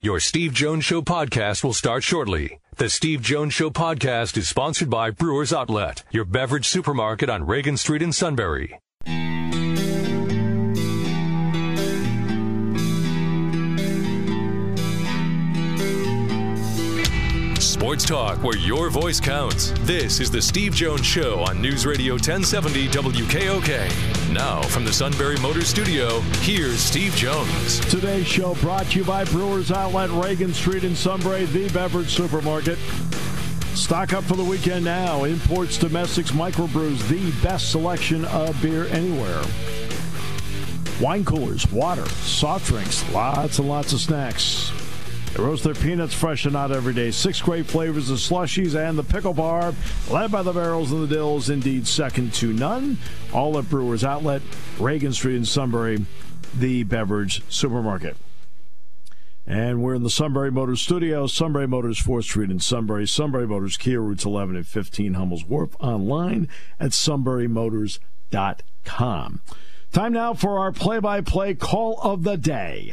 Your Steve Jones Show podcast will start shortly. The Steve Jones Show podcast is sponsored by Brewers Outlet, your beverage supermarket on Reagan Street in Sunbury. Sports talk where your voice counts. This is the Steve Jones Show on News Radio 1070 WKOK. Now, from the Sunbury Motor Studio, here's Steve Jones. Today's show brought to you by Brewers Outlet, Reagan Street in Sunbury, the beverage supermarket. Stock up for the weekend now. Imports, domestics, microbrews, the best selection of beer anywhere. Wine coolers, water, soft drinks, lots and lots of snacks. They roast their peanuts fresh and not every day. Six great flavors of slushies and the pickle bar, led by the barrels and the dills, indeed second to none. All at Brewers Outlet, Reagan Street in Sunbury, the beverage supermarket. And we're in the Sunbury Motors studio. Sunbury Motors, 4th Street in Sunbury. Sunbury Motors, Kia routes 11 and 15, Hummel's Wharf. Online at sunburymotors.com. Time now for our play by play call of the day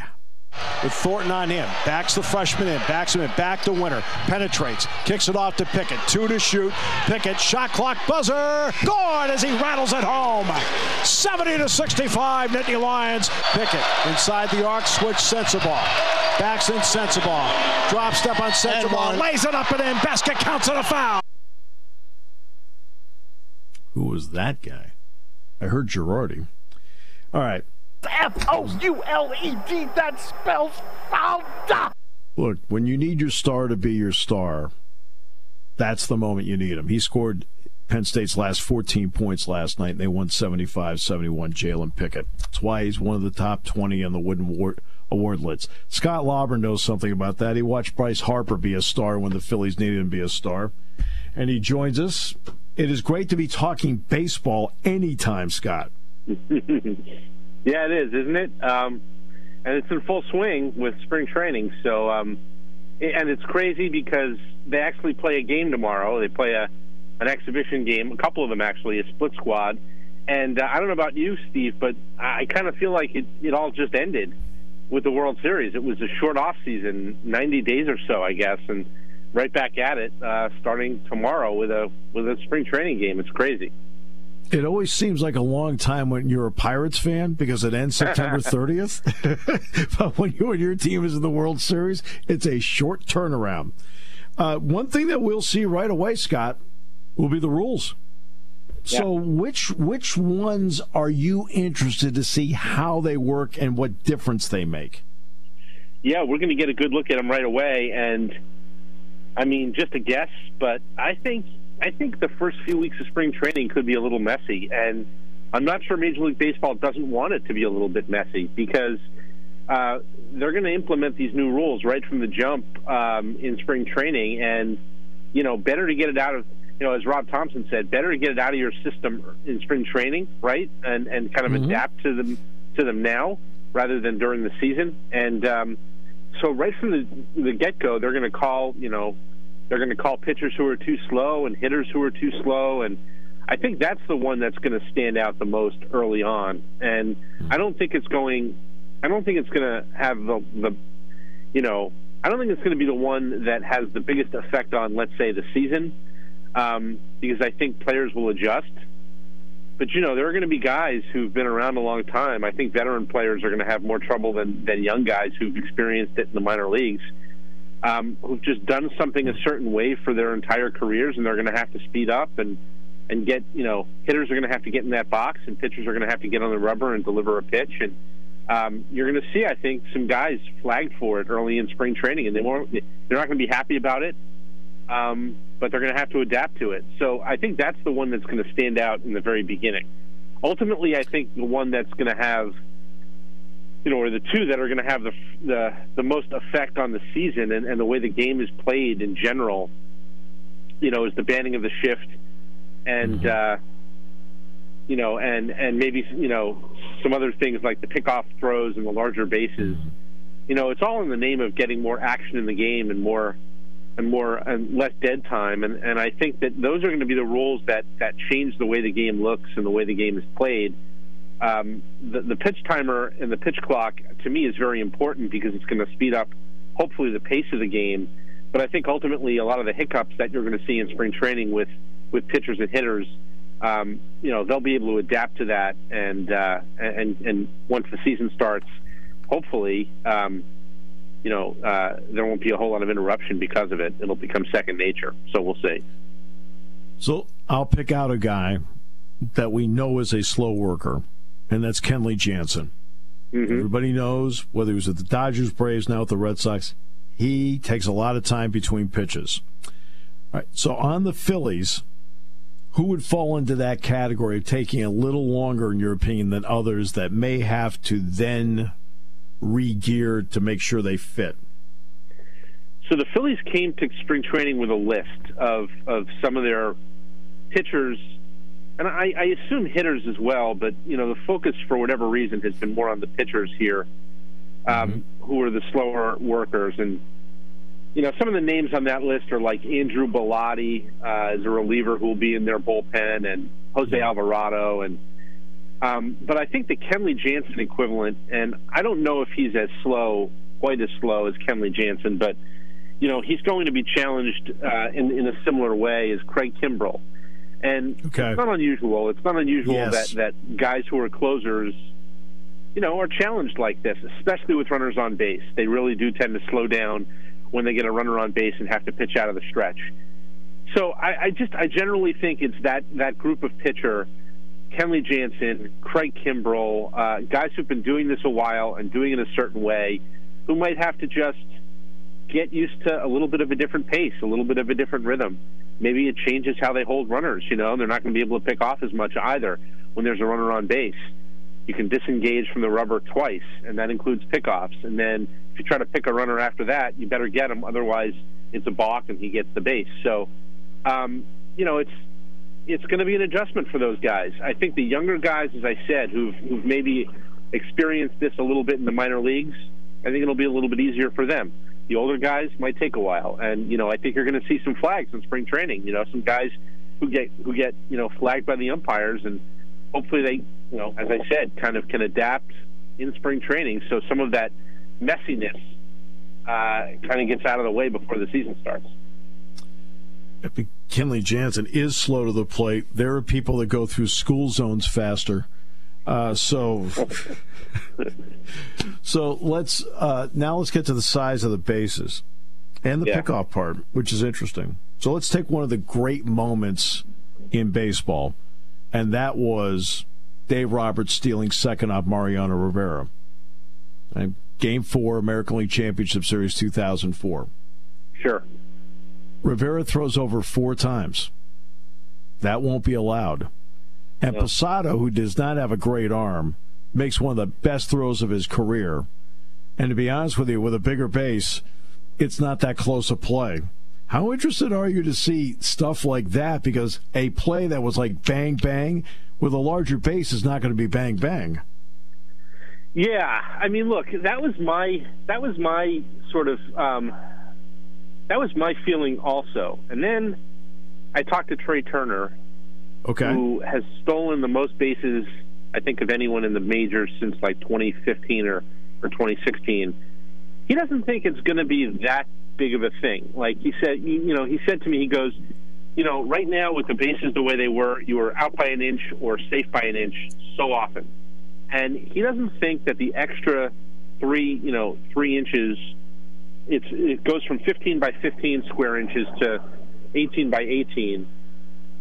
with Thornton on him. Backs the freshman in, backs him in, back to Wynter. Penetrates, kicks it off to Pickett. Two to shoot. Pickett, shot clock buzzer. Good as he rattles it home. 70 to 65, Nittany Lions. Pickett inside the arc, switch Sensabaugh. Backs in Sensabaugh. Drop step on Sensabaugh. Lays it up and in. Beskett counts it a foul. Who was that guy? I heard Girardi. All right. F O U L E D. That spells Fouda. Look, when you need your star to be your star, that's the moment you need him. He scored Penn State's last 14 points last night, and they won 75 71. Jalen Pickett. That's why he's one of the top 20 on the Wooden Award, award lists. Scott Lauber knows something about that. He watched Bryce Harper be a star when the Phillies needed him to be a star. And he joins us. It is great to be talking baseball anytime, Scott. Yeah, it is, isn't it? Um, and it's in full swing with spring training. So, um, and it's crazy because they actually play a game tomorrow. They play a an exhibition game, a couple of them actually, a split squad. And uh, I don't know about you, Steve, but I kind of feel like it, it all just ended with the World Series. It was a short off season, 90 days or so, I guess, and right back at it uh, starting tomorrow with a with a spring training game. It's crazy. It always seems like a long time when you're a Pirates fan because it ends September 30th. but when you and your team is in the World Series, it's a short turnaround. Uh, one thing that we'll see right away, Scott, will be the rules. So, yeah. which which ones are you interested to see how they work and what difference they make? Yeah, we're going to get a good look at them right away, and I mean, just a guess, but I think I think the first few weeks of spring training could be a little messy, and I'm not sure Major League Baseball doesn't want it to be a little bit messy because uh, they're going to implement these new rules right from the jump um, in spring training, and you know, better to get it out of you know, as Rob Thompson said, better to get it out of your system in spring training, right, and and kind of mm-hmm. adapt to them to them now rather than during the season, and um, so right from the the get go, they're going to call you know they're going to call pitchers who are too slow and hitters who are too slow, and I think that's the one that's going to stand out the most early on. And I don't think it's going. I don't think it's going to have the the, you know, I don't think it's going to be the one that has the biggest effect on, let's say, the season, um, because I think players will adjust. But you know, there are going to be guys who've been around a long time. I think veteran players are going to have more trouble than than young guys who've experienced it in the minor leagues um, who've just done something a certain way for their entire careers, and they're going to have to speed up and and get you know hitters are going to have to get in that box, and pitchers are going to have to get on the rubber and deliver a pitch, and um, you're going to see, I think, some guys flagged for it early in spring training, and they won't they're not going to be happy about it. Um, but they're going to have to adapt to it. So I think that's the one that's going to stand out in the very beginning. Ultimately, I think the one that's going to have you know, are the two that are going to have the, the the most effect on the season and, and the way the game is played in general. You know, is the banning of the shift, and mm-hmm. uh, you know, and and maybe you know some other things like the pickoff throws and the larger bases. Mm-hmm. You know, it's all in the name of getting more action in the game and more and more and less dead time. And and I think that those are going to be the rules that that change the way the game looks and the way the game is played um, the, the pitch timer and the pitch clock to me is very important because it's going to speed up hopefully the pace of the game. But I think ultimately a lot of the hiccups that you're going to see in spring training with with pitchers and hitters, um, you know, they'll be able to adapt to that, and uh, and and once the season starts, hopefully. Um, you know, uh, there won't be a whole lot of interruption because of it. It'll become second nature. So we'll see. So I'll pick out a guy that we know is a slow worker, and that's Kenley Jansen. Mm-hmm. Everybody knows whether he was at the Dodgers, Braves, now at the Red Sox, he takes a lot of time between pitches. All right, so on the Phillies, who would fall into that category of taking a little longer, in your opinion, than others that may have to then re-gear to make sure they fit? So the Phillies came to spring training with a list of, of some of their pitchers, and I, I assume hitters as well. But you know, the focus for whatever reason has been more on the pitchers here, um, mm-hmm. who are the slower workers. And you know, some of the names on that list are like Andrew Bellatti uh, as a reliever who will be in their bullpen, and Jose Alvarado, and um, but I think the Kenley Jansen equivalent, and I don't know if he's as slow, quite as slow as Kenley Jansen, but you know he's going to be challenged uh, in in a similar way as Craig Kimbrel, and okay. it's not unusual. It's not unusual yes. that that guys who are closers, you know, are challenged like this, especially with runners on base. They really do tend to slow down when they get a runner on base and have to pitch out of the stretch. So I, I just I generally think it's that that group of pitcher Kenley Jansen, Craig Kimbrel, uh, guys who've been doing this a while and doing it a certain way, who might have to just get used to a little bit of a different pace, a little bit of a different rhythm. Maybe it changes how they hold runners. You know, they're not going to be able to pick off as much either when there's a runner on base. You can disengage from the rubber twice, and that includes pickoffs. And then if you try to pick a runner after that, you better get him. Otherwise, it's a balk and he gets the base. So, um, you know, it's it's going to be an adjustment for those guys. I think the younger guys, as I said, who've, who've maybe experienced this a little bit in the minor leagues, I think it'll be a little bit easier for them. The older guys might take a while, and you know I think you're going to see some flags in spring training. You know, some guys who get who get you know flagged by the umpires, and hopefully they, you know, as I said, kind of can adapt in spring training, so some of that messiness uh, kind of gets out of the way before the season starts. Kenley Jansen is slow to the plate. There are people that go through school zones faster. Uh, so, so let's uh, now let's get to the size of the bases and the yeah. pickoff part, which is interesting. So let's take one of the great moments in baseball, and that was Dave Roberts stealing second off Mariano Rivera. Game four, American League Championship Series 2004. Sure. Rivera throws over four times. That won't be allowed. And. Posada, who does not have a great arm, makes one of the best throws of his career. And to be honest with you, with a bigger base, it's not that close a play. How interested are you to see stuff like that? Because a play that was like bang bang with a larger base is not going to be bang bang. Yeah, I mean, look, that was my that was my sort of um, that was my feeling also. And then I talked to Trea Turner, okay, who has stolen the most bases I think of anyone in the majors since like 2015 or or 2016. He doesn't think it's going to be that big of a thing. Like he said, you know, he said to me, he goes, you know, right now with the bases the way they were, you were out by an inch or safe by an inch so often, and he doesn't think that the extra three, you know, three inches it's it goes from 15 by 15 square inches to 18 by 18.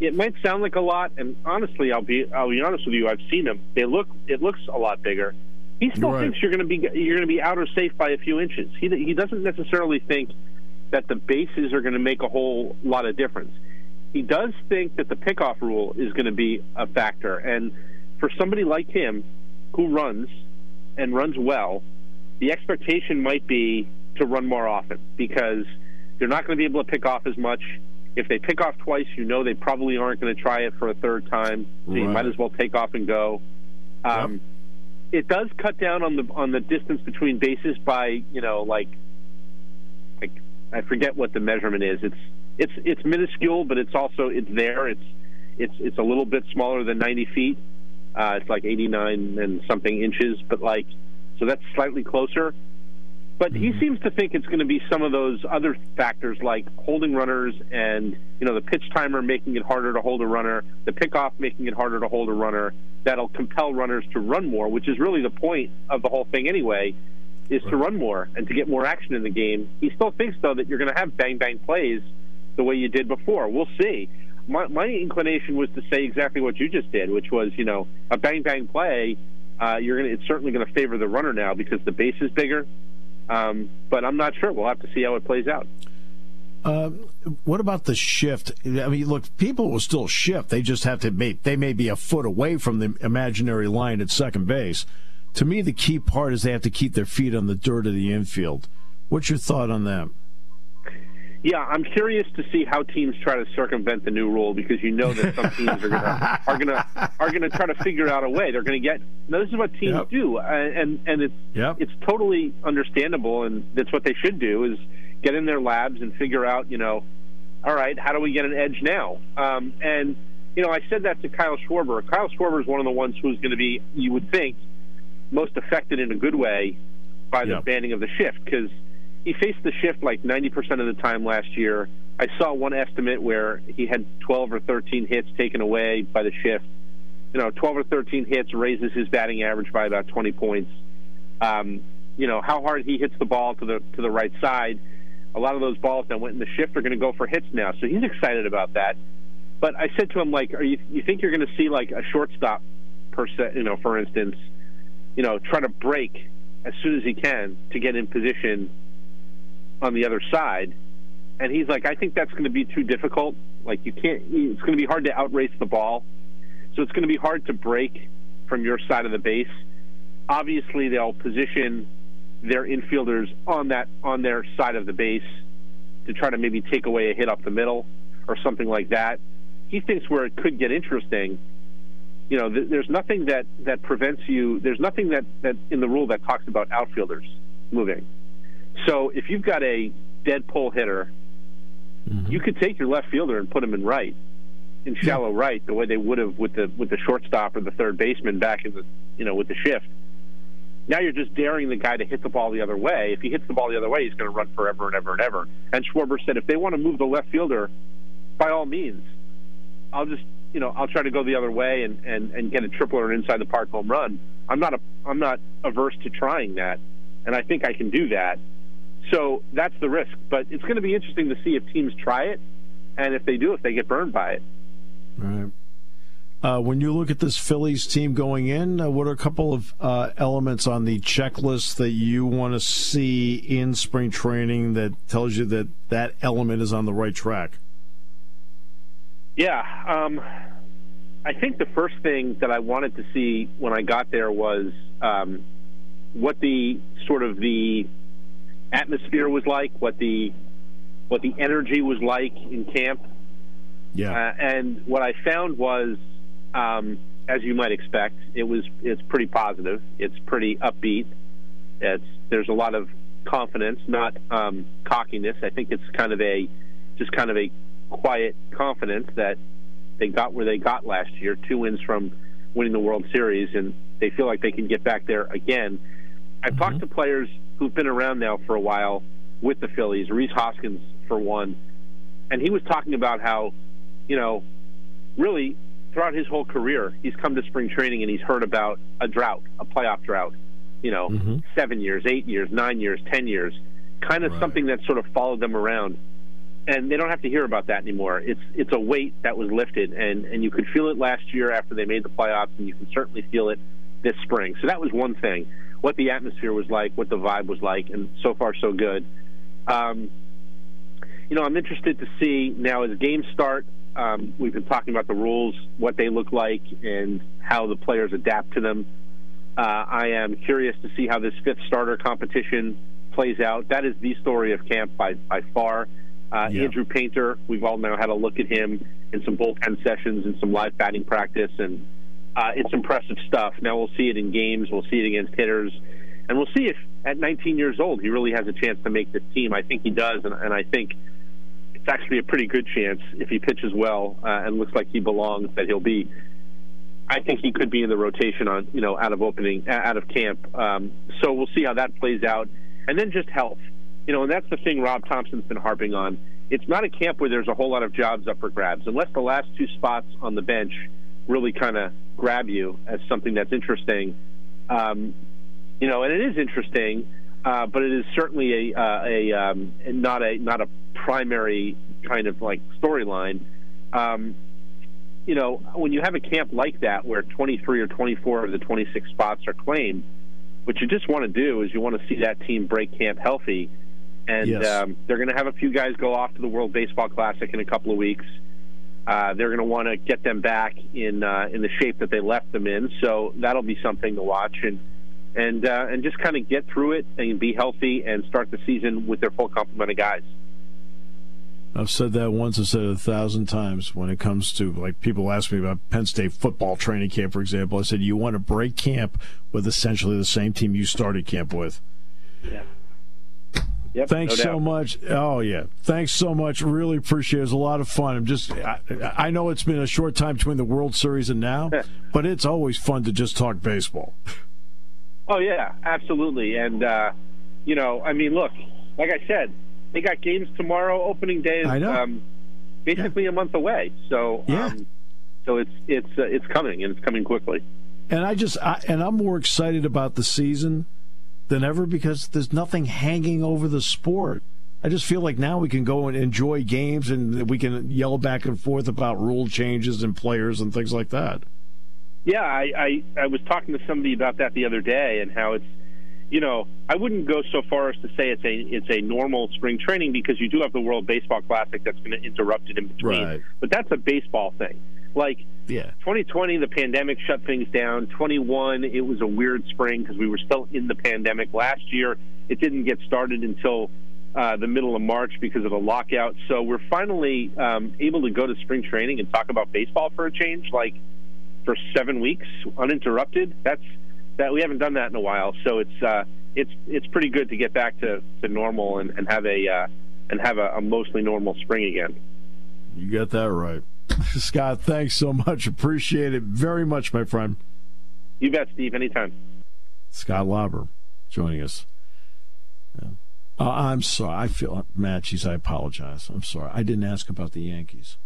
It might sound like a lot, and honestly, I'll be I'll be honest with you. I've seen them; they look it looks a lot bigger. He still right. thinks you're going to be you're going to be out or safe by a few inches. He he doesn't necessarily think that the bases are going to make a whole lot of difference. He does think that the pickoff rule is going to be a factor, and for somebody like him who runs and runs well, the expectation might be to run more often because you're not going to be able to pick off as much. If they pick off twice, you know they probably aren't going to try it for a third time. So right. you might as well take off and go. Um, yep. It does cut down on the on the distance between bases by you know like like I forget what the measurement is. It's it's it's minuscule, but it's also it's there. It's it's it's a little bit smaller than 90 feet. Uh, it's like 89 and something inches, but like so that's slightly closer But he mm-hmm. seems to think it's going to be some of those other factors like holding runners and you know the pitch timer making it harder to hold a runner, the pickoff making it harder to hold a runner. That'll compel runners to run more, which is really the point of the whole thing anyway, is right. to run more and to get more action in the game. He still thinks though that you're going to have bang bang plays the way you did before. We'll see. My, my inclination was to say exactly what you just did, which was you know a bang bang play. Uh, you're going it's certainly going to favor the runner now because the base is bigger um, but I'm not sure. We'll have to see how it plays out. Uh, what about the shift? I mean, look, people will still shift. They just have to make. They may be a foot away from the imaginary line at second base. To me, the key part is they have to keep their feet on the dirt of the infield. What's your thought on that? Yeah, I'm curious to see how teams try to circumvent the new rule because you know that some teams are gonna are gonna are gonna try to figure out a way. They're gonna get. Now, this is what teams yep. do, and and it's yep. it's totally understandable, and that's what they should do is get in their labs and figure out, you know, all right, how do we get an edge now? Um, and you know, I said that to Kyle Schwarber. Kyle Schwarber is one of the ones who's going to be, you would think, most affected in a good way by the yep. banning of the shift because he faced the shift like 90% of the time last year. I saw one estimate where he had 12 or 13 hits taken away by the shift. You know, 12 or 13 hits raises his batting average by about 20 points. Um, you know how hard he hits the ball to the to the right side. A lot of those balls that went in the shift are going to go for hits now, so he's excited about that. But I said to him, like, are you you think you're going to see like a shortstop per se, you know, for instance, you know, try to break as soon as he can to get in position on the other side. And he's like, I think that's going to be too difficult. Like, you can't, it's going to be hard to outrace the ball. So it's going to be hard to break from your side of the base. Obviously, they'll position their infielders on that on their side of the base to try to maybe take away a hit up the middle or something like that. He thinks where it could get interesting. You know, th- there's nothing that that prevents you. There's nothing that that in the rule that talks about outfielders moving. So if you've got a dead pull hitter, mm-hmm. you could take your left fielder and put him in right, in shallow yeah. right, the way they would have with the with the shortstop or the third baseman back in the you know with the shift. Now you're just daring the guy to hit the ball the other way. If he hits the ball the other way, he's going to run forever and ever and ever. And Schwarber said if they want to move the left fielder, by all means, I'll just you know I'll try to go the other way and and and get a triple or an inside the park home run. I'm not a I'm not averse to trying that, and I think I can do that. So that's the risk. But it's going to be interesting to see if teams try it, and if they do, if they get burned by it. All right. Uh, when you look at this Phillies team going in, uh, what are a couple of uh, elements on the checklist that you want to see in spring training that tells you that that element is on the right track? Yeah, um, I think the first thing that I wanted to see when I got there was um, what the sort of the atmosphere was like, what the what the energy was like in camp. Yeah. Uh, and what I found was, um, as you might expect, it was it's pretty positive. It's pretty upbeat. It's there's a lot of confidence, not um, cockiness. I think it's kind of a just kind of a quiet confidence that they got where they got last year, two wins from winning the World Series, and they feel like they can get back there again. I've mm-hmm. talked to players who've been around now for a while with the Phillies, Rhys Hoskins for one, and he was talking about how, you know, really throughout his whole career, he's come to spring training and he's heard about a drought, a playoff drought, you know, mm-hmm. seven years, eight years, nine years, ten years, kind of right. something that sort of followed them around. And they don't have to hear about that anymore. It's it's a weight that was lifted, and and you could feel it last year after they made the playoffs, and you can certainly feel it this spring. So that was one thing what the atmosphere was like, what the vibe was like, and so far so good. Um, you know, I'm interested to see now as games start. Um, we've been talking about the rules, what they look like, and how the players adapt to them. Uh, I am curious to see how this fifth starter competition plays out. That is the story of camp by by far. Uh, yeah. Andrew Painter, we've all now had a look at him in some bullpen sessions and some live batting practice, and uh, it's impressive stuff. Now we'll see it in games. We'll see it against hitters, and we'll see if at 19 years old he really has a chance to make this team. I think he does, and, and I think it's actually a pretty good chance if he pitches well uh, and looks like he belongs that he'll be. I think he could be in the rotation on you know out of opening out of camp. Um, so we'll see how that plays out. and then just health. You know, and that's the thing Rob Thompson's been harping on. It's not a camp where there's a whole lot of jobs up for grabs, unless the last two spots on the bench really kind of grab you as something that's interesting. Um, you know, and it is interesting, uh, but it is certainly a, uh, a um, not a not a primary kind of like storyline. Um, you know, when you have a camp like that where 23 or 24 of the 26 spots are claimed, what you just want to do is you want to see that team break camp healthy. And yes. um, they're going to have a few guys go off to the World Baseball Classic in a couple of weeks. Uh, they're going to want to get them back in uh, in the shape that they left them in. So that'll be something to watch and and uh, and just kind of get through it and be healthy and start the season with their full complement of guys. I've said that once, I've said it a thousand times when it comes to like people ask me about Penn State football training camp, for example. I said you want to break camp with essentially the same team you started camp with. Yeah. Yep, Thanks no so much. Oh yeah, thanks so much. Really appreciate it. It was a lot of fun. I'm just, I, I know it's been a short time between the World Series and now, but it's always fun to just talk baseball. Oh yeah, absolutely. And uh, you know, I mean, look, like I said, they got games tomorrow. Opening day is um, basically yeah. a month away. So yeah. Um, so it's it's uh, it's coming and it's coming quickly. And I just I, and I'm more excited about the season than ever because there's nothing hanging over the sport. I just feel like now we can go and enjoy games and we can yell back and forth about rule changes and players and things like that. Yeah, I, I, I was talking to somebody about that the other day and how it's you know, I wouldn't go so far as to say it's a it's a normal spring training because you do have the World Baseball Classic that's going to interrupt it in between. Right. But that's a baseball thing. Like yeah. 2020, the pandemic shut things down. 21, it was a weird spring because we were still in the pandemic. Last year, it didn't get started until uh, the middle of March because of the lockout. So we're finally um, able to go to spring training and talk about baseball for a change, like for seven weeks uninterrupted. That's that we haven't done that in a while. So it's uh, it's it's pretty good to get back to, to normal and, and have a uh, and have a, a mostly normal spring again. You got that right. Scott, thanks so much. Appreciate it very much, my friend. You bet, Steve. Anytime. Scott Lauber joining us. Yeah. Uh, I'm sorry. I feel, Matches, I apologize. I'm sorry. I didn't ask about the Yankees.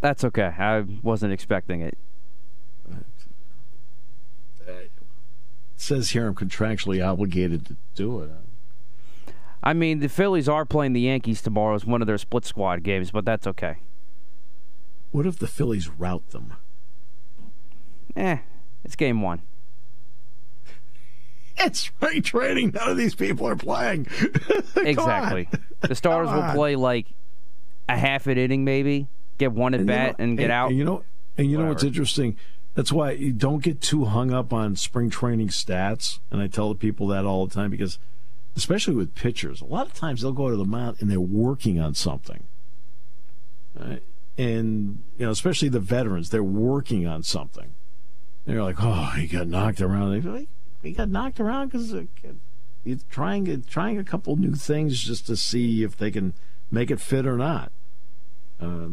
That's okay. I wasn't expecting it. It says here I'm contractually obligated to do it. I mean, the Phillies are playing the Yankees tomorrow as one of their split squad games, but that's okay. What if the Phillies rout them? Eh, it's game one. It's spring training. None of these people are playing. exactly. The starters will play like a half an inning, maybe get one at bat and get and, out. And you know, and you Whatever. know what's interesting? That's why you don't get too hung up on spring training stats. And I tell the people that all the time because, especially with pitchers, a lot of times they'll go to the mound and they're working on something. Right? And, you know, especially the veterans, they're working on something. You're like, oh, he got knocked around. He got knocked around because he's trying, trying a couple new things just to see if they can make it fit or not. Uh,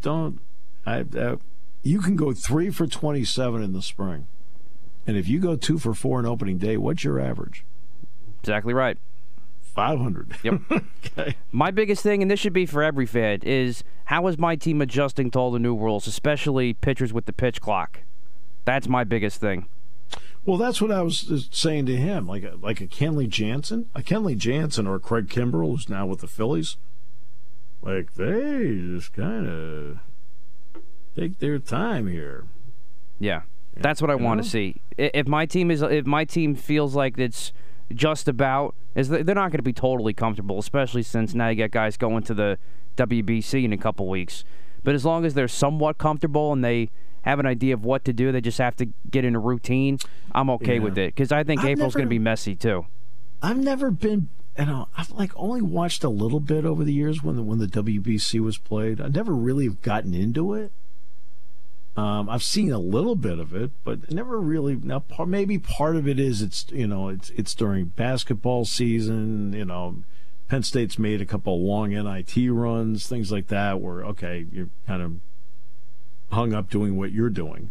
don't. I, I you can go three for 27 in the spring. And if you go two for four in opening day, what's your average? Exactly right. 500. Yep. okay. My biggest thing, and this should be for every fan, is how is my team adjusting to all the new rules, especially pitchers with the pitch clock? That's my biggest thing. Well, that's what I was uh, saying to him. Like a, like a Kenley Jansen, a Kenley Jansen or Craig Kimbrel, who's now with the Phillies. Like they just kind of take their time here. Yeah, that's what I want to see. If my team is, if my team feels like it's just about, is they're not going to be totally comfortable, especially since now you got guys going to the WBC in a couple weeks. But as long as they're somewhat comfortable and they have an idea of what to do, they just have to get in a routine. I'm okay yeah. with it because I think I've April's going to be messy too. I've never been you know, I've like only watched a little bit over the years when the when the WBC was played. I never really have gotten into it. Um, I've seen a little bit of it, but never really. Now, maybe part of it is it's you know it's it's during basketball season. You know, Penn State's made a couple long NIT runs, things like that, where okay, you're kind of hung up doing what you're doing.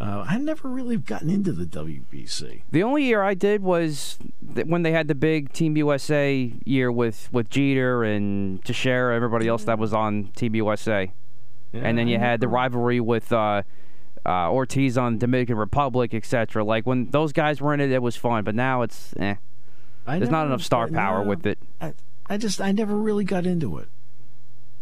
Uh, I never really gotten into the WBC. The only year I did was th- when they had the big Team USA year with, with Jeter and Teixeira, everybody else that was on Team USA. Yeah, and then you had the rivalry with uh, uh, Ortiz on Dominican Republic, etc. Like when those guys were in it, it was fun. But now it's eh. I There's not enough star power no, with it. I, I just I never really got into it.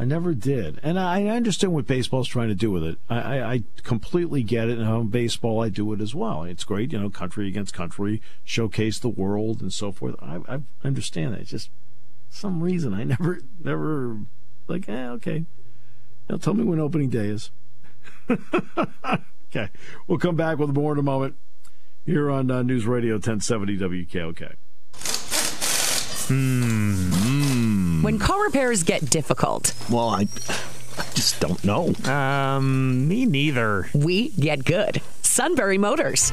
I never did, and I, I understand what baseball's trying to do with it. I, I, I completely get it, and on baseball I do it as well. It's great, you know, country against country, showcase the world and so forth. I, I understand that. It's just some reason I never never like. Eh, okay, now tell me when opening day is. okay, we'll come back with more in a moment here on uh, News Radio 1070 WKOK. Hmm. When car repairs get difficult, Well, I, I just don't know. Um, me neither. we get good. Sunbury Motors.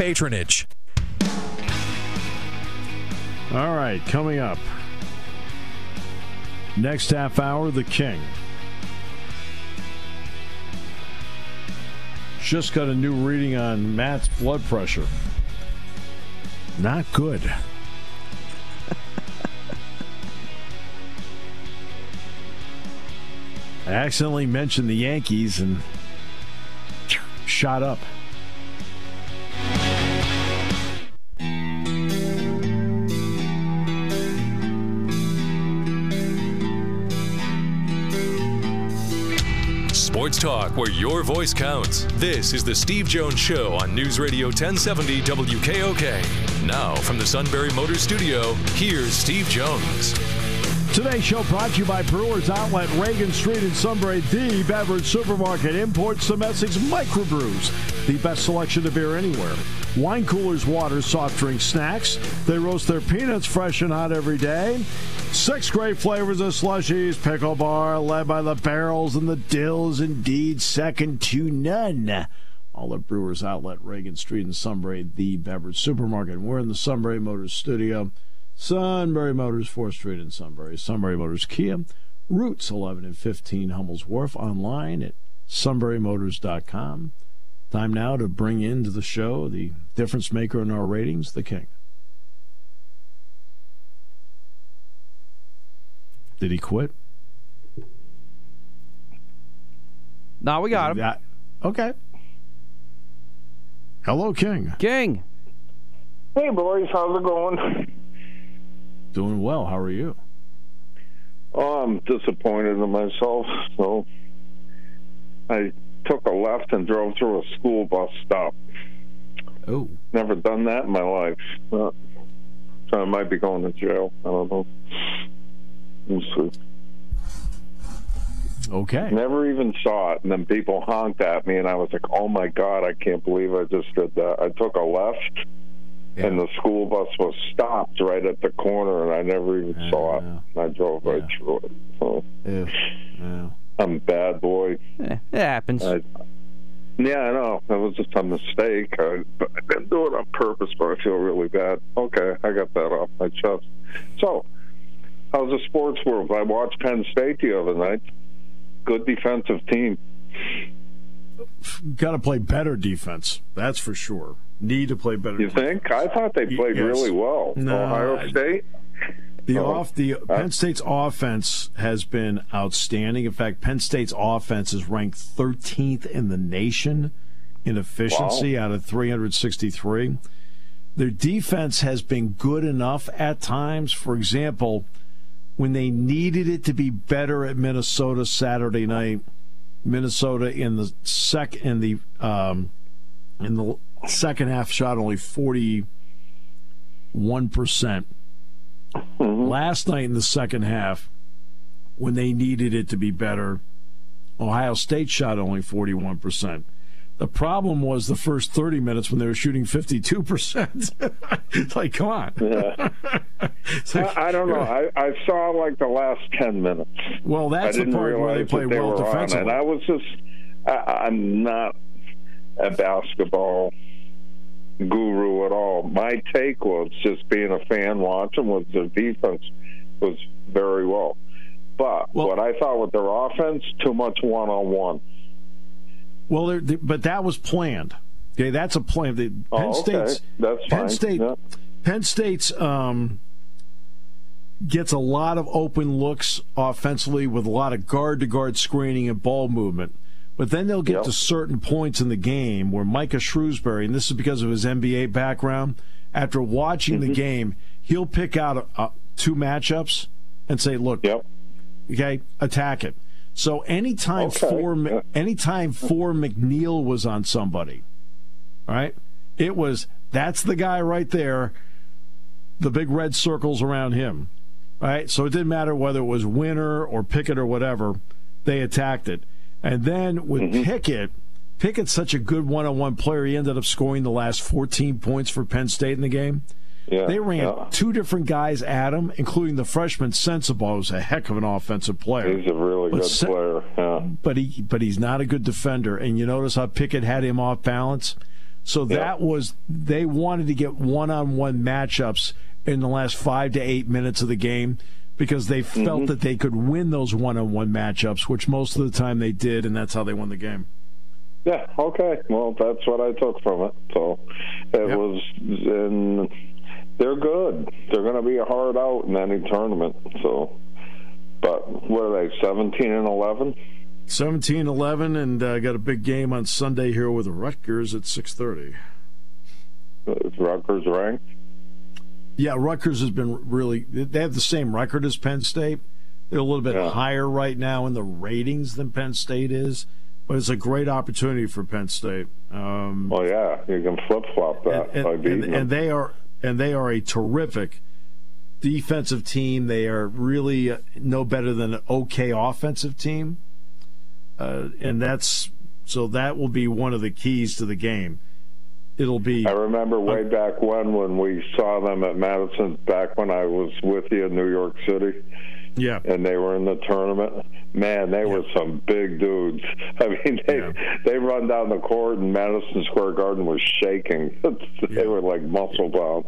patronage. All right, coming up. Next half hour, the King. Just got a new reading on Matt's blood pressure. Not good. I accidentally mentioned the Yankees and shot up. Talk where your voice counts. This is the Steve Jones Show on News Radio 1070 WKOK. Now, from the Sunbury Motor Studio, here's Steve Jones. Today's show brought to you by Brewers Outlet, Reagan Street in Sunbury, the beverage supermarket, imports, domestics, microbrews, the best selection of beer anywhere. Wine coolers, water, soft drinks, snacks. They roast their peanuts fresh and hot every day. Six great flavors of slushies, pickle bar, led by the barrels and the dills, indeed second to none. All at Brewers Outlet, Reagan Street in Sunbury, the beverage supermarket. We're in the Sunbury Motors studio. Sunbury Motors, 4th Street in Sunbury. Sunbury Motors Kia, routes 11 and 15 Hummel's Wharf, online at sunburymotors.com. Time now to bring into the show the difference maker in our ratings, the King. Did he quit? No, we got him. That- okay. Hello, King. King. Hey, boys, how's it going? Doing well. How are you? Oh, I'm disappointed in myself. So I took a left and drove through a school bus stop. Oh. Never done that in my life. Uh, so I might be going to jail. I don't know. We'll see. Okay. Never even saw it, and then people honked at me, and I was like, "Oh my god, I can't believe I just did that." I took a left, and the school bus was stopped right at the corner, and I never even saw it. I drove right through it. So Yeah. Yeah. I'm a bad boy. Eh, it happens. I, yeah, I know. It was just a mistake. I, but I didn't do it on purpose, but I feel really bad. Okay, I got that off my chest. So, how's the sports world? I watched Penn State the other night. Good defensive team. Got to play better defense. That's for sure. Need to play better. You defense. think? I thought they played Yes. really well. No, Ohio I- State. The Oh. off the Penn State's offense has been outstanding. In fact, Penn State's offense is ranked 13th in the nation in efficiency out of 363. Their defense has been good enough at times. For example, when they needed it to be better at Minnesota Saturday night, Minnesota in the sec in the um, in the second half shot only 41 percent. Mm-hmm. Last night in the second half, when they needed it to be better, Ohio State shot only 41%. The problem was the first 30 minutes when they were shooting 52%. it's like, come on. It's like- I, I don't know. I, I saw like the last ten minutes. well, that's the part where they realize play well defensively. it. I was just, I, I'm not a basketball guru at all. My take was just being a fan watching was the defense was very well. But Well- what I thought with their offense, too much one on one. Well, but that was planned. Okay, that's a plan. The, Penn Oh, okay. State's That's Penn fine. State. Yeah. Penn State's um, gets a lot of open looks offensively with a lot of guard to guard screening and ball movement. But then they'll get Yep. to certain points in the game where Micah Shrewsberry, and this is because of his NBA background, after watching Mm-hmm. the game, he'll pick out uh, two matchups and say, "Look, Yep. okay, attack it." So anytime Okay. for Yeah. anytime for McNeil was on somebody, all right, it was that's the guy right there, the big red circles around him, all right. So it didn't matter whether it was Winner or Pickett or whatever, they attacked it. And then with Mm-hmm. Pickett, Pickett's such a good one-on-one player. He ended up scoring the last 14 points for Penn State in the game. Yeah. They ran yeah. two different guys at him, including the freshman Sensabaugh, who's a heck of an offensive player. He's a really But good player. Yeah. But he but he's not a good defender. And you notice how Pickett had him off balance. So that was they wanted to get one on one matchups in the last five to eight minutes of the game because they Mm-hmm. felt that they could win those one on one matchups, which most of the time they did, and that's how they won the game. Yeah, okay. Well, that's what I took from it. So it Yep. was, and they're good. They're going to be a hard out in any tournament. So, but what are they, 17 and 11? 17 11, and uh, got a big game on Sunday here with Rutgers at 630. Is Rutgers ranked? Yeah, Rutgers has been really. They have the same record as Penn State. They're a little bit Yeah. higher right now in the ratings than Penn State is, but it's a great opportunity for Penn State. Um, Well, yeah, you can flip flop that and, and, and, and they are and they are a terrific defensive team. They are really uh, no better than an okay offensive team, uh, and that's so that will be one of the keys to the game. It'll be I remember way back when when we saw them at Madison, back when I was with you in New York City. yeah. and they were in the tournament. Man, they were some big dudes. I mean, they Yeah. they run down the court, and Madison Square Garden was shaking. they Yeah. were like muscle bound.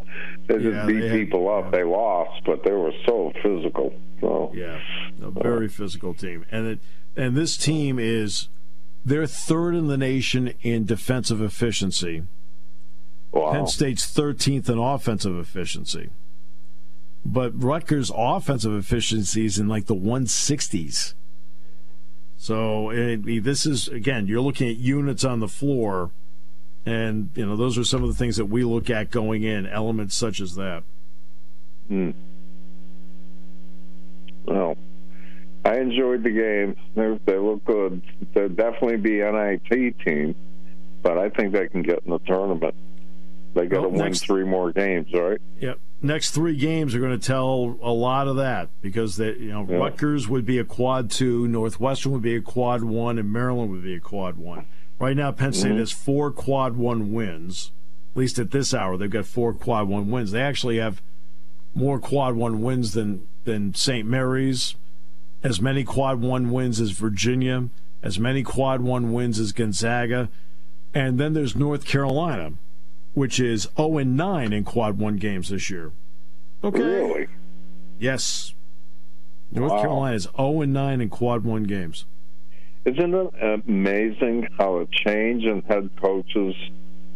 They just Yeah, beat they had- people up. yeah. They lost, but they were so physical. So Yeah, a very physical team, and it and this team is they're third in the nation in defensive efficiency. Wow. Penn State's 13th in offensive efficiency, but Rutgers' offensive efficiency is in like the 160s. So it, this is again, you're looking at units on the floor, and you know those are some of the things that we look at going in elements such as that. Hmm. Well, I enjoyed the game. They, they look good. They'll definitely be NIT team, but I think they can get in the tournament. They got to win next- three more games, right? Yep. Next three games are going to tell a lot of that because they, you know, Yeah. Rutgers would be a quad two, Northwestern would be a quad one, and Maryland would be a quad one. Right now, Penn State Mhm. has four quad one wins. At least at this hour, they've got four quad one wins. They actually have more quad one wins than than St. Mary's, as many quad one wins as Virginia, as many quad one wins as Gonzaga, and then there's North Carolina, which is 0 and 9 in quad one games this year. Okay. Really? Yes. North Wow. Carolina is 0 and 9 in quad one games. Isn't it amazing how a change in head coaches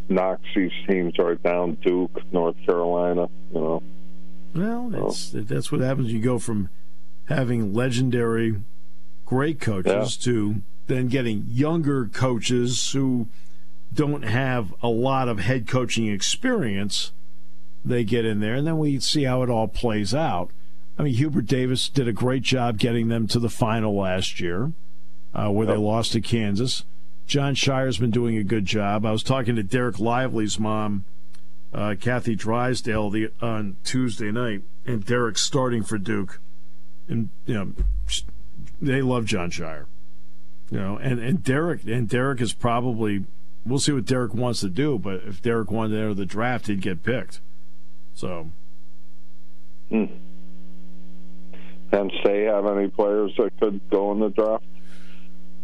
knocks these teams right down? Duke, North Carolina, you know. Well, oh. that's that's what happens. You go from having legendary, great coaches Yeah. to then getting younger coaches who don't have a lot of head coaching experience. They get in there, and then we see how it all plays out. I mean, Hubert Davis did a great job getting them to the final last year, uh, where they lost to Kansas. Jon Scheyer's been doing a good job. I was talking to Dereck Lively's mom, uh, Kathy Drysdale, the, on Tuesday night, and Dereck's starting for Duke, and you know, they love John Shire. You know, and, and Dereck and Dereck is probably we'll see what Dereck wants to do, but if Dereck wanted to enter the draft, he'd get picked. So Hmm. Penn State have any players that could go in the draft?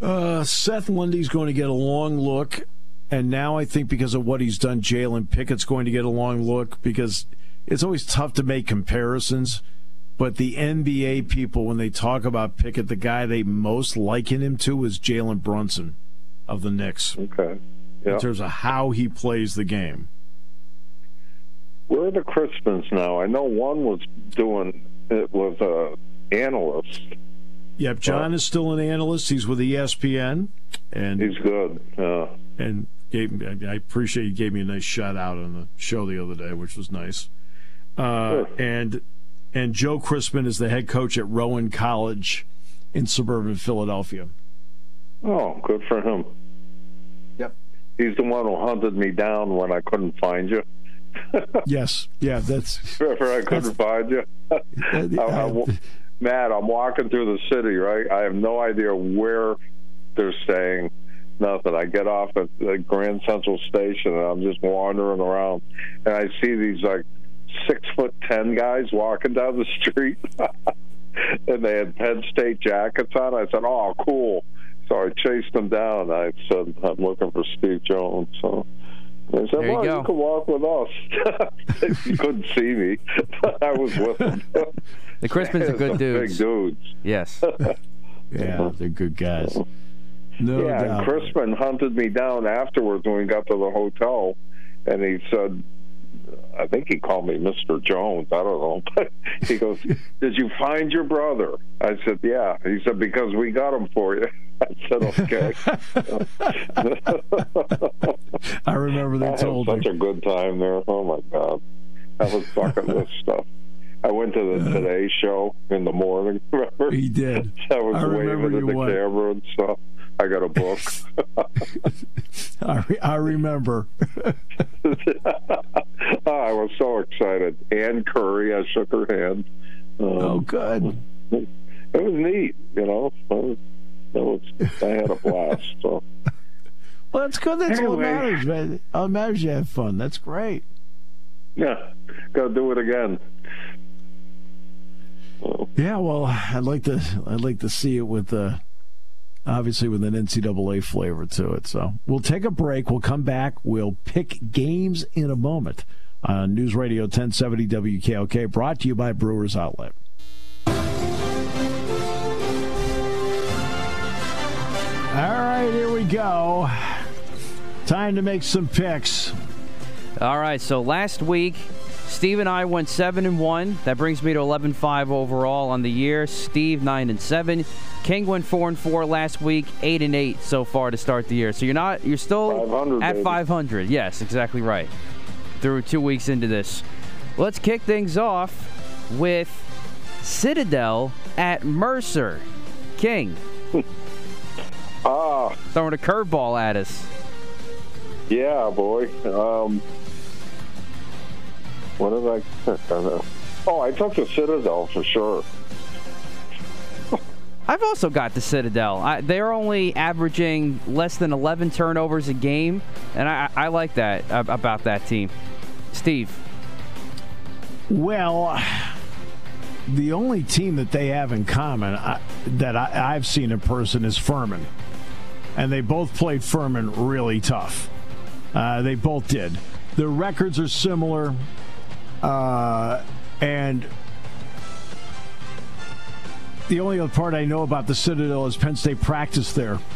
Uh, Seth Lundy's going to get a long look, and now I think because of what he's done, Jalen Pickett's going to get a long look because it's always tough to make comparisons. But the NBA people, when they talk about Pickett, the guy they most liken him to is Jalen Brunson of the Knicks Okay. Yeah. in terms of how he plays the game. Where are the Crispins now? I know one was doing it was a analyst. Yep, John is still an analyst. He's with ESPN, and He's good. Uh, and gave me, I appreciate he gave me a nice shout out on the show the other day, which was nice. Uh, Sure. And and Joe Crispin is the head coach at Rowan College in suburban Philadelphia. oh, good for him. He's the one who hunted me down when I couldn't find you. Yes, yeah, that's Remember, I couldn't find you. I, I, Matt, I'm walking through the city, right? I have no idea where they're staying. Nothing. I get off at the Grand Central Station and I'm just wandering around, and I see these like six foot ten guys walking down the street, and they had Penn State jackets on. I said, "Oh, cool." So I chased them down. I said, "I'm looking for Steve Jones." So. They said, There you "Well, go. you can walk with us." you couldn't see me. I was with them. The Crispins are good Some Big dudes. dudes. Yes. yeah, they're good guys. No yeah, and. Crispin hunted me down afterwards when we got to the hotel, and he said, I think he called me Mr. Jones. I don't know. He goes, Did you find your brother? I said, Yeah. He said, Because we got him for you. I said, Okay. I remember I they had told such me. a good time there. Oh, my God. That was bucket list stuff. I went to the Today Show in the morning. Remember? He did. I was I waving at the went. camera and stuff. I got a book. I, re- I remember. Oh, I was so excited. Ann Curry, I shook her hand. Um, oh, good. It was neat, you know. It was, I had a blast. So Well, that's good. That's all that Anyway. matters, man. All that matters you have fun. That's great. yeah, got to do it again. So, Yeah, well, I'd like to. I'd like to see it with, uh, obviously, with an NCAA flavor to it. So we'll take a break. We'll come back. We'll pick games in a moment on News Radio 1070 WKOK. Brought to you by Brewers Outlet. Right, here we go. Time to make some picks. All right, so last week, Steve and I went seven and one. That brings me to 11-5 overall on the year. Steve nine and seven. King went four and four last week. Eight and eight so far to start the year. So you're not you're still 500, at baby. 500. Yes, exactly right. Through two weeks into this, let's kick things off with Citadel at Mercer. King ah, throwing a curveball at us. yeah, boy. Um, what did I pick? I know. Oh, I took the Citadel for sure. I've also got the Citadel. I, they're only averaging less than 11 turnovers a game, and I, I like that about that team. Steve, Well, the only team that they have in common uh, that I, I've seen in person is Furman. And they both played Furman really tough. Uh, they both did. Their records are similar. Uh, and the only other part I know about the Citadel is Penn State practiced there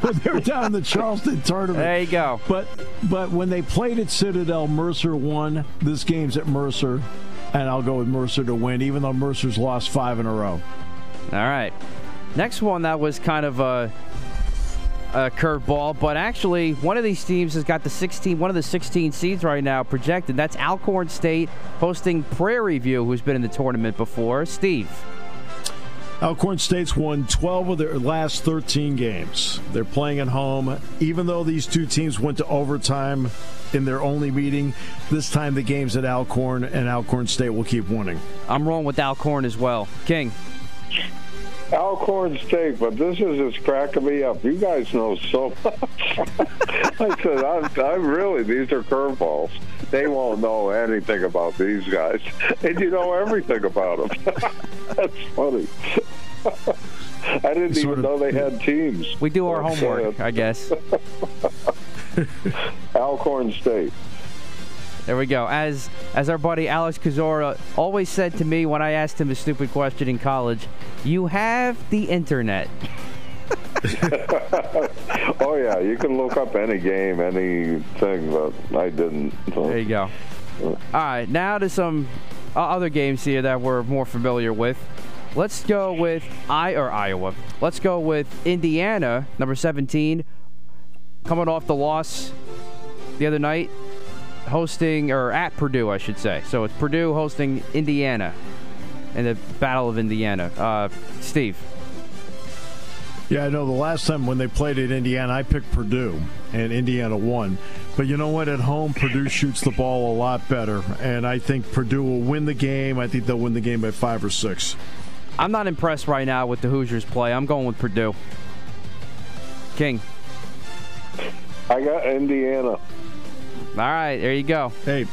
when they were down in the Charleston tournament. There you go. But but when they played at Citadel, Mercer won. This game's at Mercer, and I'll go with Mercer to win, even though Mercer's lost five in a row. All right. Next one that was kind of a, a curveball, but actually one of these teams has got the 16, one of the 16 seeds right now projected. That's Alcorn State hosting Prairie View, who's been in the tournament before. Steve. Alcorn State's won 12 of their last 13 games. They're playing at home. Even though these two teams went to overtime in their only meeting, this time the game's at Alcorn, and Alcorn State will keep winning. I'm rolling with Alcorn as well. King. Alcorn State, but this is just cracking me up. You guys know so much. I said, I'm, I'm really, these are curveballs. They won't know anything about these guys. And you know everything about them. That's funny. I didn't Sort even of- know they had teams. We do our oh, homework. I guess. Alcorn State. There we go. As as our buddy Alex Kazora always said to me when I asked him a stupid question in college, you have the internet. oh yeah, you can look up any game, anything, but I didn't. So. There you go. All right, now to some uh, other games here that we're more familiar with. Let's go with I or Iowa. Let's go with Indiana, number 17, coming off the loss the other night, hosting or at Purdue, I should say. So it's Purdue hosting Indiana in the Battle of Indiana. Uh, Steve. Yeah, I know the last time when they played at Indiana, I picked Purdue, and Indiana won. But you know what? At home, Purdue shoots the ball a lot better, and I think Purdue will win the game. I think they'll win the game by five or six. I'm not impressed right now with the Hoosiers play. I'm going with Purdue. King. I got Indiana. All right, there you go. Hey,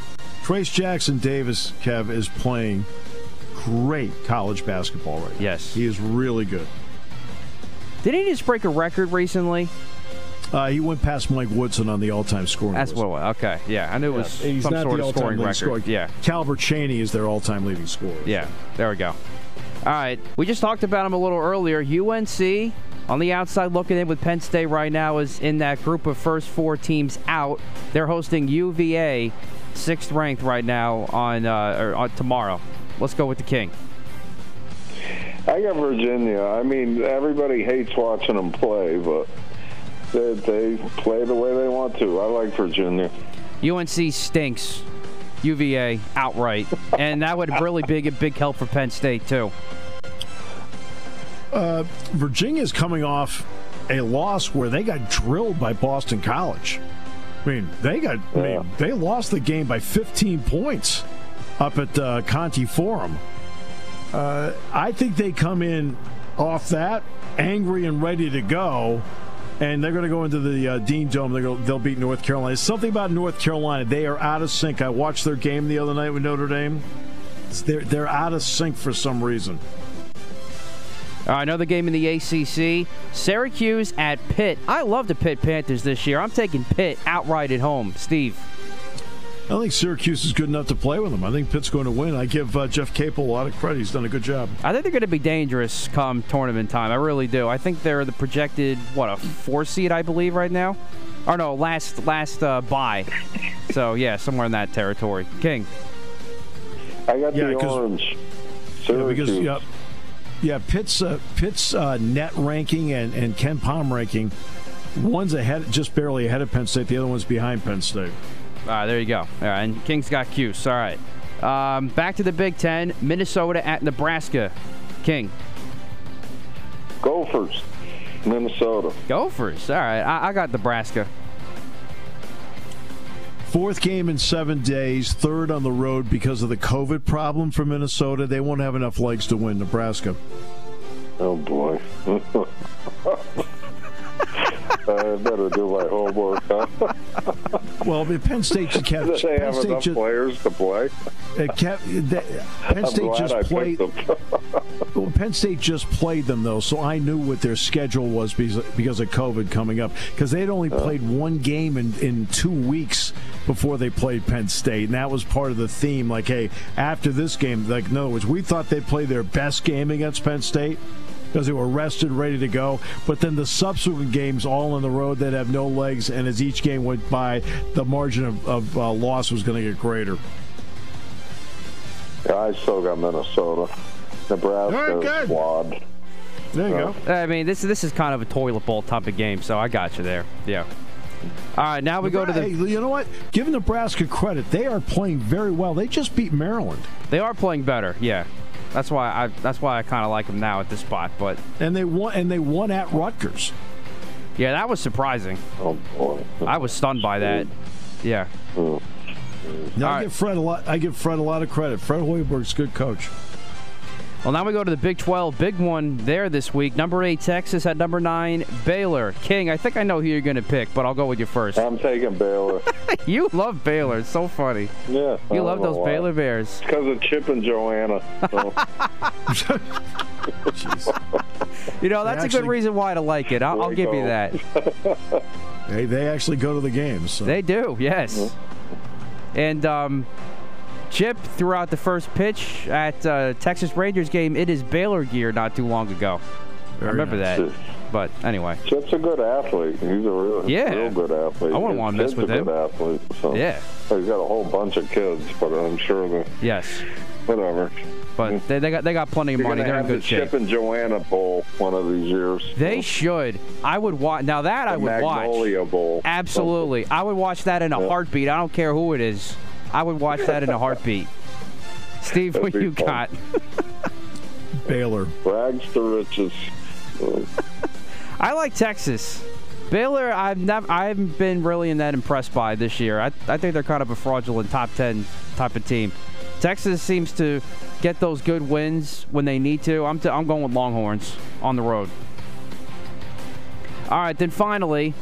Trayce Jackson Davis, Kev, is playing great college basketball right now. Yes. He is really good. Didn't he just break a record recently? Uh, he went past Mike Woodson on the all-time scoring That's list. what it was. Okay, yeah, I knew it was He's some sort of scoring record. scorer. Yeah, Calbert Cheaney is their all-time leading scorer. yeah, there we go. All right, we just talked about him a little earlier. UNC on the outside looking in with Penn State right now is in that group of first four teams out. They're hosting UVA, sixth ranked right now on uh, or on tomorrow. Let's go with the King. I got Virginia. I mean, everybody hates watching them play, but they, they play the way they want to. I like Virginia. UNC stinks. UVA outright, and that would really be a big help for Penn State too. Uh, is coming off a loss where they got drilled by Boston College. I mean, they got. I mean, they lost the game by 15 points up at uh, Conte Forum. Uh, I think they come in off that angry and ready to go, and they're going to go into the uh, Dean Dome. They're gonna, they'll beat North Carolina. It's Something about North Carolina. They are out of sync. I watched their game the other night with Notre Dame. They're they're out of sync for some reason. All right, another game in the ACC. Syracuse at Pitt. I love the Pitt Panthers this year. I'm taking Pitt outright at home. Steve. I think Syracuse is good enough to play with them. I think Pitt's going to win. I give uh, Jeff Capel a lot of credit. He's done a good job. I think they're going to be dangerous come tournament time. I really do. I think they're the projected what a four seed, I believe, right now. Or no, last last uh, bye. so yeah, somewhere in that territory. King. I got Yeah, the 'cause- orange. Yeah, because yeah, yeah, Pitt's uh, Pitt's uh, net ranking and and KenPom ranking. One's ahead, just barely ahead of Penn State. The other one's behind Penn State. All right, there you go. All right, and King's got Cuse. All right. Um, back to the Big Ten. Minnesota at Nebraska. King. Gophers, Minnesota. Gophers. All right, I, I got Nebraska. Fourth game in seven days, third on the road because of the COVID problem for Minnesota. They won't have enough legs to win Nebraska. Oh boy. I better do my homework. Huh? Well, Penn State just kept, they Penn have State just, players to play? Uh, it kept, they, Penn State just I played. them. Well, Penn State just played them though, so I knew what their schedule was because because of COVID coming up. Because they had only uh. played one game in in two weeks before they played Penn State, and that was part of the theme. Like, hey, after this game, like, no, words, we thought they'd play their best game against Penn State because they were rested, ready to go. But then the subsequent games, all on the road, that have no legs, and as each game went by, the margin of, of uh, loss was going to get greater. Yeah, I still got Minnesota. Nebraska squad. There you go. I mean, this this is kind of a toilet bowl type of game, so I got you there. Yeah. All right, now we go to the. Hey, you know what? Give Nebraska credit. They are playing very well. They just beat Maryland. They are playing better. Yeah. That's why I that's why I kind of like them now at this spot, but and they won and they won at Rutgers. Yeah, that was surprising. Oh boy, I was stunned by that. Yeah. Now, I right. give Fred a lot. I give Fred a lot of credit. Fred Hoiberg's a good coach. Well, now we go to the Big 12. Big one there this week. Number eight, Texas at number nine, Baylor. King, I think I know who you're going to pick, but I'll go with you first. I'm taking Baylor. you love Baylor. It's so funny. Yeah. You love those why. Baylor Bears. because of Chip and Joanna. So. you know, that's They a good actually- reason why to like it. I'll, I'll Way give you that. They they actually go to the games. So. They do, yes. And um, Chip threw out the first pitch at uh, Texas Rangers game. It is Baylor gear not too long ago. I remember nice. that. But anyway, Chip's a good athlete. He's a real, Yeah. real good athlete. I wouldn't wanna mess with a him. Good athlete. So. yeah, He's got a whole bunch of kids, but I'm sure that yes. whatever. But they, they got they got plenty of You're money. They're in good the shape. Chip and Joanna Bowl one of these years. They should. I would watch. Now that I The would watch. Magnolia Bowl. Absolutely, I would watch that in a Yeah. heartbeat. I don't care who it is. I would watch that in a heartbeat. Steve, what That'd be you fun. got? Baylor. Rags to riches. I like Texas. Baylor, I've never, I haven't been really that impressed by this year. I, I think they're kind of a fraudulent top ten type of team. Texas seems to get those good wins when they need to. I'm, t- I'm going with Longhorns on the road. All right, then finally,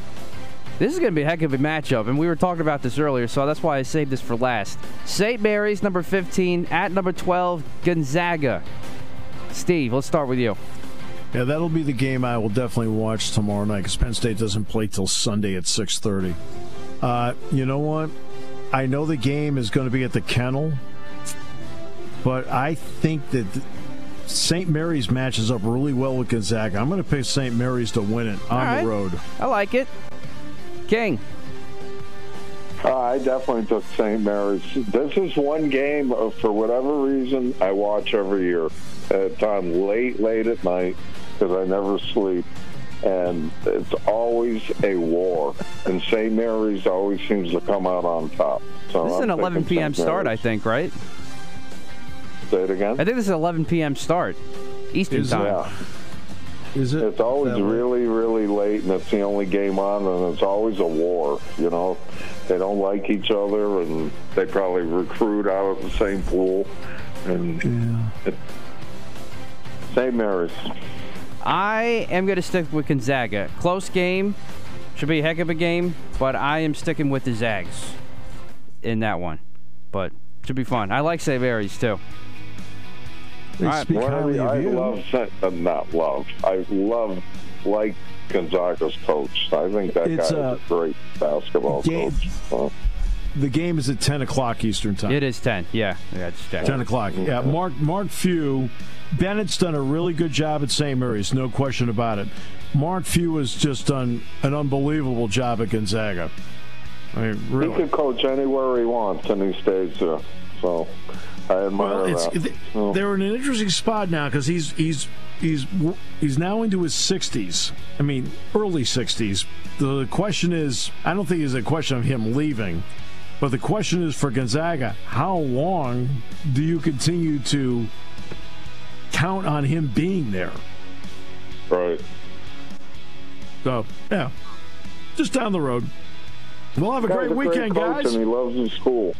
this is going to be a heck of a matchup, and we were talking about this earlier, so that's why I saved this for last. St. Mary's, number 15, at number 12, Gonzaga. Steve, let's start with you. Yeah, that'll be the game I will definitely watch tomorrow night because Penn State doesn't play till Sunday at 6:30. Uh, you know what? I know the game is going to be at the Kennel, but I think that St. Mary's matches up really well with Gonzaga. I'm going to pick St. Mary's to win it on right. the road. I like it. King. Uh, I definitely took St. Mary's. This is one game, uh, for whatever reason, I watch every year. It's time late, late at night because I never sleep. And it's always a war. And St. Mary's always seems to come out on top. So This is I'm an 11 p.m. Start, I think, right? Say it again? I think this is an 11 p.m. start, Eastern Is time. Yeah. Is it? It's always really, really late, and it's the only game on, and it's always a war. You know, they don't like each other, and they probably recruit out of the same pool. And it, St. Mary's. I am going to stick with Gonzaga. Close game. Should be a heck of a game, but I am sticking with the Zags in that one. But should be fun. I like St. Mary's, too. They All right. speak One of highly of I you. love, St- uh, not love. I love like Gonzaga's coach. I think that It's, guy uh, is a great basketball Gabe- coach. Uh, the game is at 10 o'clock Eastern time. It is 10. Yeah. Yeah, it's 10. 10 o'clock. Yeah, Mark Mark Few. Bennett's done a really good job at St. Mary's, no question about it. Mark Few has just done an unbelievable job at Gonzaga. I mean, He really. could coach anywhere he wants, and he stays there. So I admire Well, it's, that. th- So- they're in an interesting spot now because he's he's he's he's now into his 60s. I mean, early 60s. The question is, I don't think it's a question of him leaving, but the question is for Gonzaga: How long do you continue to count on him being there? right. So yeah, just down the road. We'll have a Guy's great a weekend, great guys. And he loves his school.